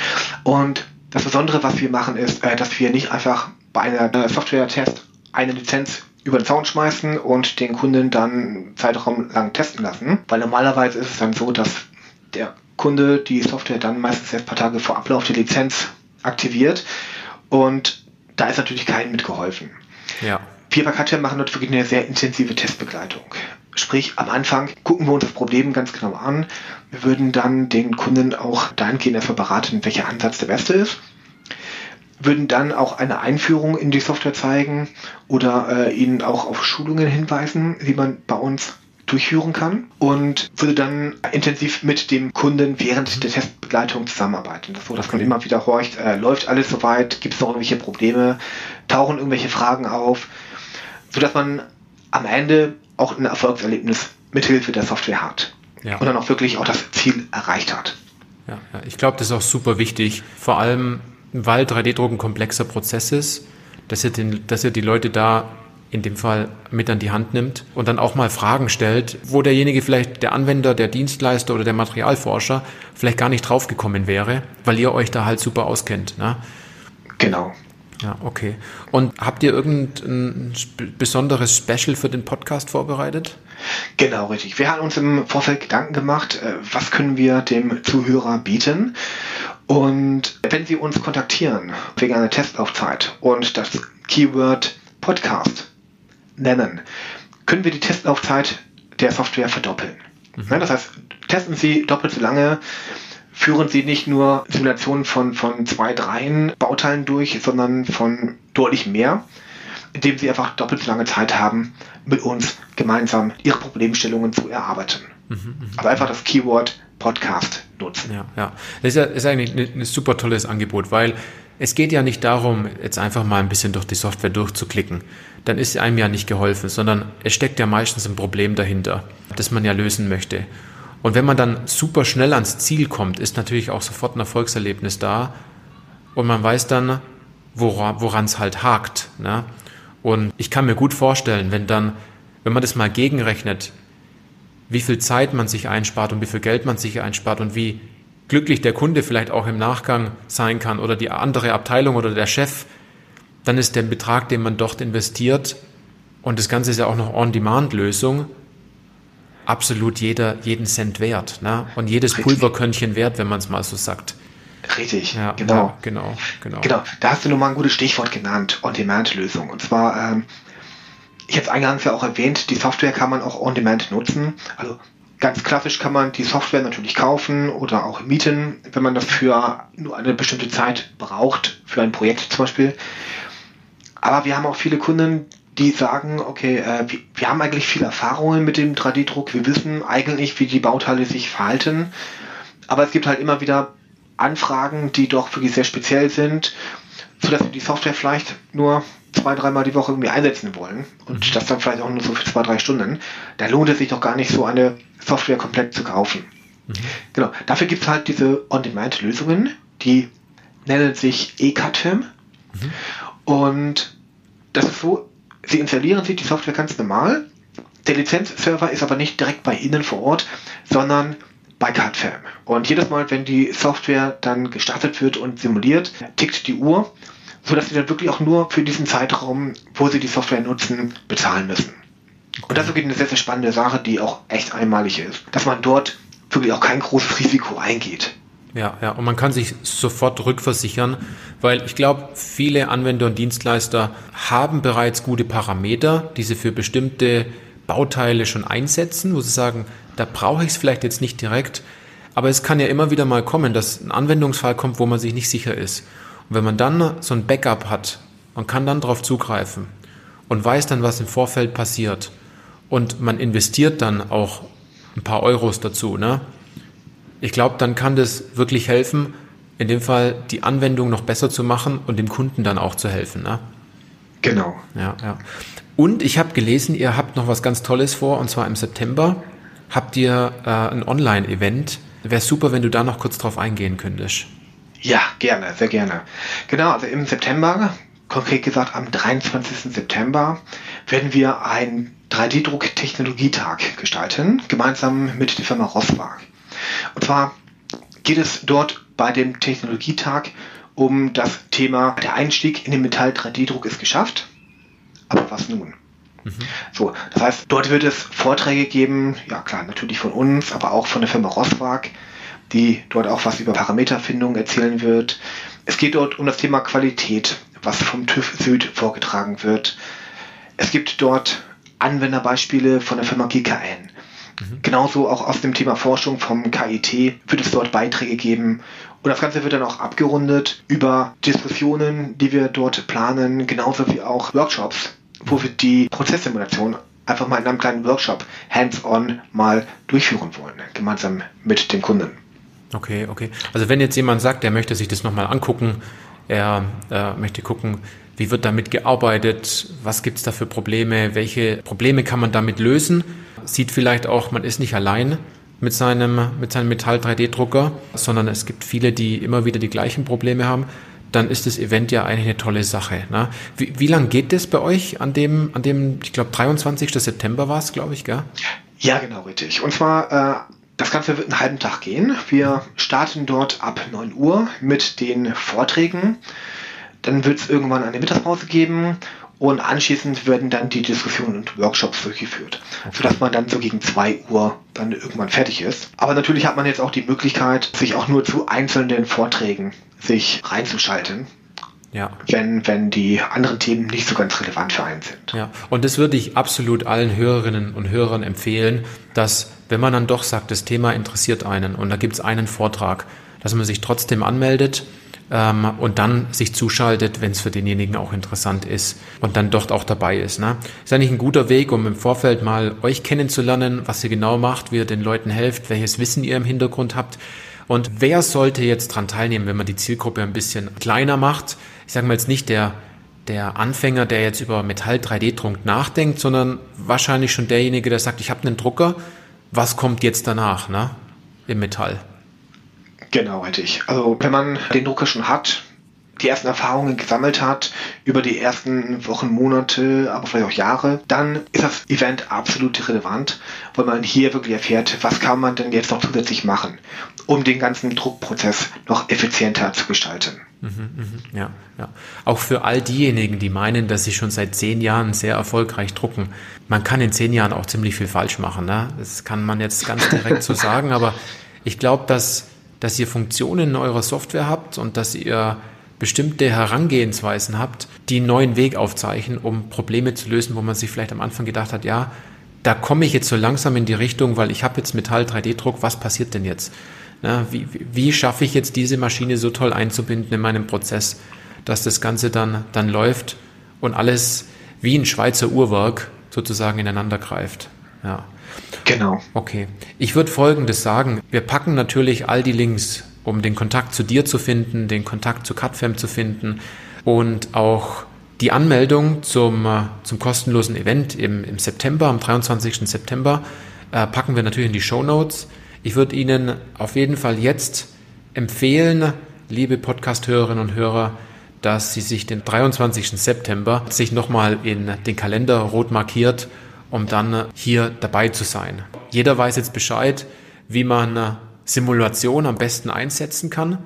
Und das Besondere, was wir machen, ist, äh, dass wir nicht einfach bei einer Software-Test eine Lizenz über den Zaun schmeißen und den Kunden dann Zeitraum lang testen lassen. Weil normalerweise ist es dann so, dass der Kunde die Software dann meistens erst ein paar Tage vor Ablauf der Lizenz aktiviert und da ist natürlich keinem mitgeholfen. Ja. Wir bei Katja machen dort wirklich eine sehr intensive Testbegleitung. Sprich, am Anfang gucken wir uns das Problem ganz genau an. Wir würden dann den Kunden auch dahingehend erstmal beraten, welcher Ansatz der beste ist würden dann auch eine Einführung in die Software zeigen oder äh, ihnen auch auf Schulungen hinweisen, die man bei uns durchführen kann und würde dann intensiv mit dem Kunden während der Testbegleitung zusammenarbeiten. So, dass man immer wieder horcht, äh, läuft alles soweit, gibt es noch irgendwelche Probleme, tauchen irgendwelche Fragen auf, sodass man am Ende auch ein Erfolgserlebnis mithilfe der Software hat. Ja. Und dann auch wirklich auch das Ziel erreicht hat. Ja, ja. ich glaube, das ist auch super wichtig. Vor allem, weil 3D-Druck ein komplexer Prozess ist, dass ihr, den, dass ihr die Leute da in dem Fall mit an die Hand nimmt und dann auch mal Fragen stellt, wo derjenige vielleicht, der Anwender, der Dienstleister oder der Materialforscher vielleicht gar nicht draufgekommen wäre, weil ihr euch da halt super auskennt. Ne? Genau. Ja, okay. Und habt ihr irgendein besonderes Special für den Podcast vorbereitet? Genau, richtig. Wir haben uns im Vorfeld Gedanken gemacht, äh, was können wir dem Zuhörer bieten. Und wenn Sie uns kontaktieren wegen einer Testlaufzeit und das Keyword Podcast nennen, können wir die Testlaufzeit der Software verdoppeln. Mhm. Das heißt, testen Sie doppelt so lange, führen Sie nicht nur Simulationen von, von zwei, dreien Bauteilen durch, sondern von deutlich mehr, indem Sie einfach doppelt so lange Zeit haben, mit uns gemeinsam Ihre Problemstellungen zu erarbeiten. Mhm, mhm. also einfach das Keyword Podcast nutzen. Ja, ja. Das ist, ja, ist eigentlich ein super tolles Angebot, weil es geht ja nicht darum, jetzt einfach mal ein bisschen durch die Software durchzuklicken. Dann ist einem ja nicht geholfen, sondern es steckt ja meistens ein Problem dahinter, das man ja lösen möchte. Und wenn man dann super schnell ans Ziel kommt, ist natürlich auch sofort ein Erfolgserlebnis da und man weiß dann, woran es halt hakt. Ne? Und ich kann mir gut vorstellen, wenn dann, wenn man das mal gegenrechnet, wie viel Zeit man sich einspart und wie viel Geld man sich einspart und wie glücklich der Kunde vielleicht auch im Nachgang sein kann oder die andere Abteilung oder der Chef, dann ist der Betrag, den man dort investiert, und das Ganze ist ja auch noch On-Demand-Lösung, absolut jeder, jeden Cent wert. Ne? Und jedes Richtig. Pulverkörnchen wert, wenn man es mal so sagt. Richtig, ja, genau. Ja, genau, genau. Genau, da hast du nochmal ein gutes Stichwort genannt, On-Demand-Lösung. Und zwar ähm, ich habe es eingangs ja auch erwähnt, die Software kann man auch on demand nutzen. Also ganz klassisch kann man die Software natürlich kaufen oder auch mieten, wenn man das für nur eine bestimmte Zeit braucht, für ein Projekt zum Beispiel. Aber wir haben auch viele Kunden, die sagen, okay, äh, wir, wir, haben eigentlich viel Erfahrungen mit dem 3D-Druck, wir wissen eigentlich, wie die Bauteile sich verhalten, aber es gibt halt immer wieder Anfragen, die doch wirklich sehr speziell sind, sodass wir die Software vielleicht nur zwei, dreimal die Woche irgendwie einsetzen wollen und mhm. das dann vielleicht auch nur so für zwei, drei Stunden, da lohnt es sich doch gar nicht, so eine Software komplett zu kaufen. Mhm. Genau. Dafür gibt es halt diese On-Demand-Lösungen, die nennen sich eCutFilm. Mhm. Und das ist so, Sie installieren sich die Software ganz normal. Der Lizenzserver ist aber nicht direkt bei Ihnen vor Ort, sondern bei. Und jedes Mal, wenn die Software dann gestartet wird und simuliert, tickt die Uhr so dass sie dann wirklich auch nur für diesen Zeitraum, wo sie die Software nutzen, bezahlen müssen. Und das ist wirklich eine sehr, sehr spannende Sache, die auch echt einmalig ist, dass man dort wirklich auch kein großes Risiko eingeht. Ja, ja, und man kann sich sofort rückversichern, weil ich glaube, viele Anwender und Dienstleister haben bereits gute Parameter, die sie für bestimmte Bauteile schon einsetzen, wo sie sagen, da brauche ich es vielleicht jetzt nicht direkt, aber es kann ja immer wieder mal kommen, dass ein Anwendungsfall kommt, wo man sich nicht sicher ist. Und wenn man dann so ein Backup hat, man kann dann darauf zugreifen und weiß dann, was im Vorfeld passiert und man investiert dann auch ein paar Euros dazu, ne? Ich glaube, dann kann das wirklich helfen, in dem Fall die Anwendung noch besser zu machen und dem Kunden dann auch zu helfen, ne? Genau. Ja, ja. Und ich habe gelesen, ihr habt noch was ganz Tolles vor, und zwar im September habt ihr äh, ein Online-Event. Wäre super, wenn du da noch kurz drauf eingehen könntest. Ja, gerne, sehr gerne. Genau, also im September, konkret gesagt am 23. September, werden wir einen 3D-Druck-Technologietag gestalten, gemeinsam mit der Firma Rosswag. Und zwar geht es dort bei dem Technologietag um das Thema, der Einstieg in den Metall-3D-Druck ist geschafft. Aber was nun? Mhm. So, das heißt, dort wird es Vorträge geben, ja klar, natürlich von uns, aber auch von der Firma Rosswag, die dort auch was über Parameterfindung erzählen wird. Es geht dort um das Thema Qualität, was vom TÜV Süd vorgetragen wird. Es gibt dort Anwenderbeispiele von der Firma GKN. Mhm. Genauso auch aus dem Thema Forschung vom KIT wird es dort Beiträge geben. Und das Ganze wird dann auch abgerundet über Diskussionen, die wir dort planen, genauso wie auch Workshops, wo wir die Prozesssimulation einfach mal in einem kleinen Workshop hands-on mal durchführen wollen, gemeinsam mit dem Kunden. Okay, okay. Also wenn jetzt jemand sagt, er möchte sich das nochmal angucken, er äh, möchte gucken, wie wird damit gearbeitet, was gibt es da für Probleme, welche Probleme kann man damit lösen, sieht vielleicht auch, man ist nicht allein mit seinem, mit seinem Metall-3D-Drucker, sondern es gibt viele, die immer wieder die gleichen Probleme haben, dann ist das Event ja eigentlich eine tolle Sache. Ne? Wie, wie lange geht das bei euch an dem, an dem, ich glaube, 23. September war es, glaube ich, gell? Ja, genau, richtig. Und zwar äh, das Ganze wird einen halben Tag gehen. Wir starten dort ab 9 Uhr mit den Vorträgen. Dann wird es irgendwann eine Mittagspause geben und anschließend werden dann die Diskussionen und Workshops durchgeführt, sodass man dann so gegen 2 Uhr dann irgendwann fertig ist. Aber natürlich hat man jetzt auch die Möglichkeit, sich auch nur zu einzelnen Vorträgen sich reinzuschalten. Ja. Wenn, wenn die anderen Themen nicht so ganz relevant für einen sind. Ja, und das würde ich absolut allen Hörerinnen und Hörern empfehlen, dass wenn man dann doch sagt, das Thema interessiert einen und da gibt es einen Vortrag, dass man sich trotzdem anmeldet ähm, und dann sich zuschaltet, wenn es für denjenigen auch interessant ist und dann dort auch dabei ist. Ne? Ist eigentlich ein guter Weg, um im Vorfeld mal euch kennenzulernen, was ihr genau macht, wie ihr den Leuten helft, welches Wissen ihr im Hintergrund habt. Und wer sollte jetzt dran teilnehmen, wenn man die Zielgruppe ein bisschen kleiner macht? Ich sage mal jetzt nicht der der Anfänger, der jetzt über Metall 3D-Druck nachdenkt, sondern wahrscheinlich schon derjenige, der sagt, ich habe einen Drucker, was kommt jetzt danach, ne? Im Metall. Genau, hätte ich. Also wenn man den Drucker schon hat, die ersten Erfahrungen gesammelt hat über die ersten Wochen, Monate, aber vielleicht auch Jahre, dann ist das Event absolut relevant, weil man hier wirklich erfährt, was kann man denn jetzt noch zusätzlich machen, um den ganzen Druckprozess noch effizienter zu gestalten. Mhm, mhm, ja, ja. Auch für all diejenigen, die meinen, dass sie schon seit zehn Jahren sehr erfolgreich drucken. Man kann in zehn Jahren auch ziemlich viel falsch machen. Ne? Das kann man jetzt ganz direkt so sagen, aber ich glaube, dass, dass ihr Funktionen in eurer Software habt und dass ihr bestimmte Herangehensweisen habt, die einen neuen Weg aufzeichnen, um Probleme zu lösen, wo man sich vielleicht am Anfang gedacht hat, ja, da komme ich jetzt so langsam in die Richtung, weil ich habe jetzt Metall 3D-Druck, was passiert denn jetzt? Na, wie, wie schaffe ich jetzt diese Maschine so toll einzubinden in meinem Prozess, dass das Ganze dann, dann läuft und alles wie ein Schweizer Uhrwerk sozusagen ineinander greift? Ja. Genau. Okay. Ich würde Folgendes sagen. Wir packen natürlich all die Links, um den Kontakt zu dir zu finden, den Kontakt zu CutFam zu finden und auch die Anmeldung zum, äh, zum kostenlosen Event im, im September, am 23. September, äh, packen wir natürlich in die Show Notes. Ich würde Ihnen auf jeden Fall jetzt empfehlen, liebe Podcast-Hörerinnen und Hörer, dass Sie sich den 23. September sich nochmal in den Kalender rot markiert, um dann hier dabei zu sein. Jeder weiß jetzt Bescheid, wie man Simulation am besten einsetzen kann,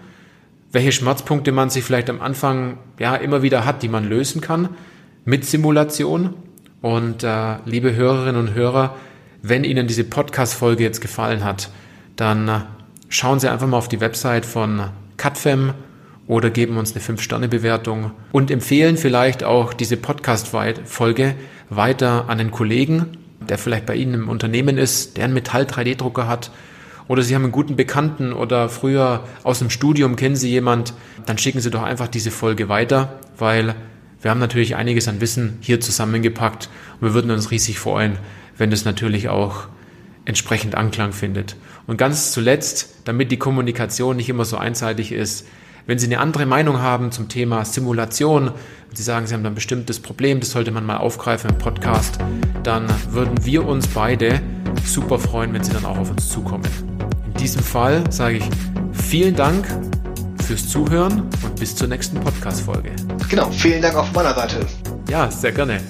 welche Schmerzpunkte man sich vielleicht am Anfang ja immer wieder hat, die man lösen kann mit Simulation. Und äh, liebe Hörerinnen und Hörer, wenn Ihnen diese Podcast-Folge jetzt gefallen hat, dann äh, schauen Sie einfach mal auf die Website von CutFem oder geben uns eine 5-Sterne-Bewertung und empfehlen vielleicht auch diese Podcast-Folge weiter an einen Kollegen, der vielleicht bei Ihnen im Unternehmen ist, der einen Metall-3D-Drucker hat oder Sie haben einen guten Bekannten oder früher aus dem Studium kennen Sie jemand, dann schicken Sie doch einfach diese Folge weiter, weil wir haben natürlich einiges an Wissen hier zusammengepackt und wir würden uns riesig freuen, wenn das natürlich auch entsprechend Anklang findet. Und ganz zuletzt, damit die Kommunikation nicht immer so einseitig ist, wenn Sie eine andere Meinung haben zum Thema Simulation und Sie sagen, Sie haben ein bestimmtes Problem, das sollte man mal aufgreifen im Podcast, dann würden wir uns beide super freuen, wenn Sie dann auch auf uns zukommen. In diesem Fall sage ich vielen Dank fürs Zuhören und bis zur nächsten Podcast-Folge. Genau, vielen Dank auf meiner Seite. Ja, sehr gerne.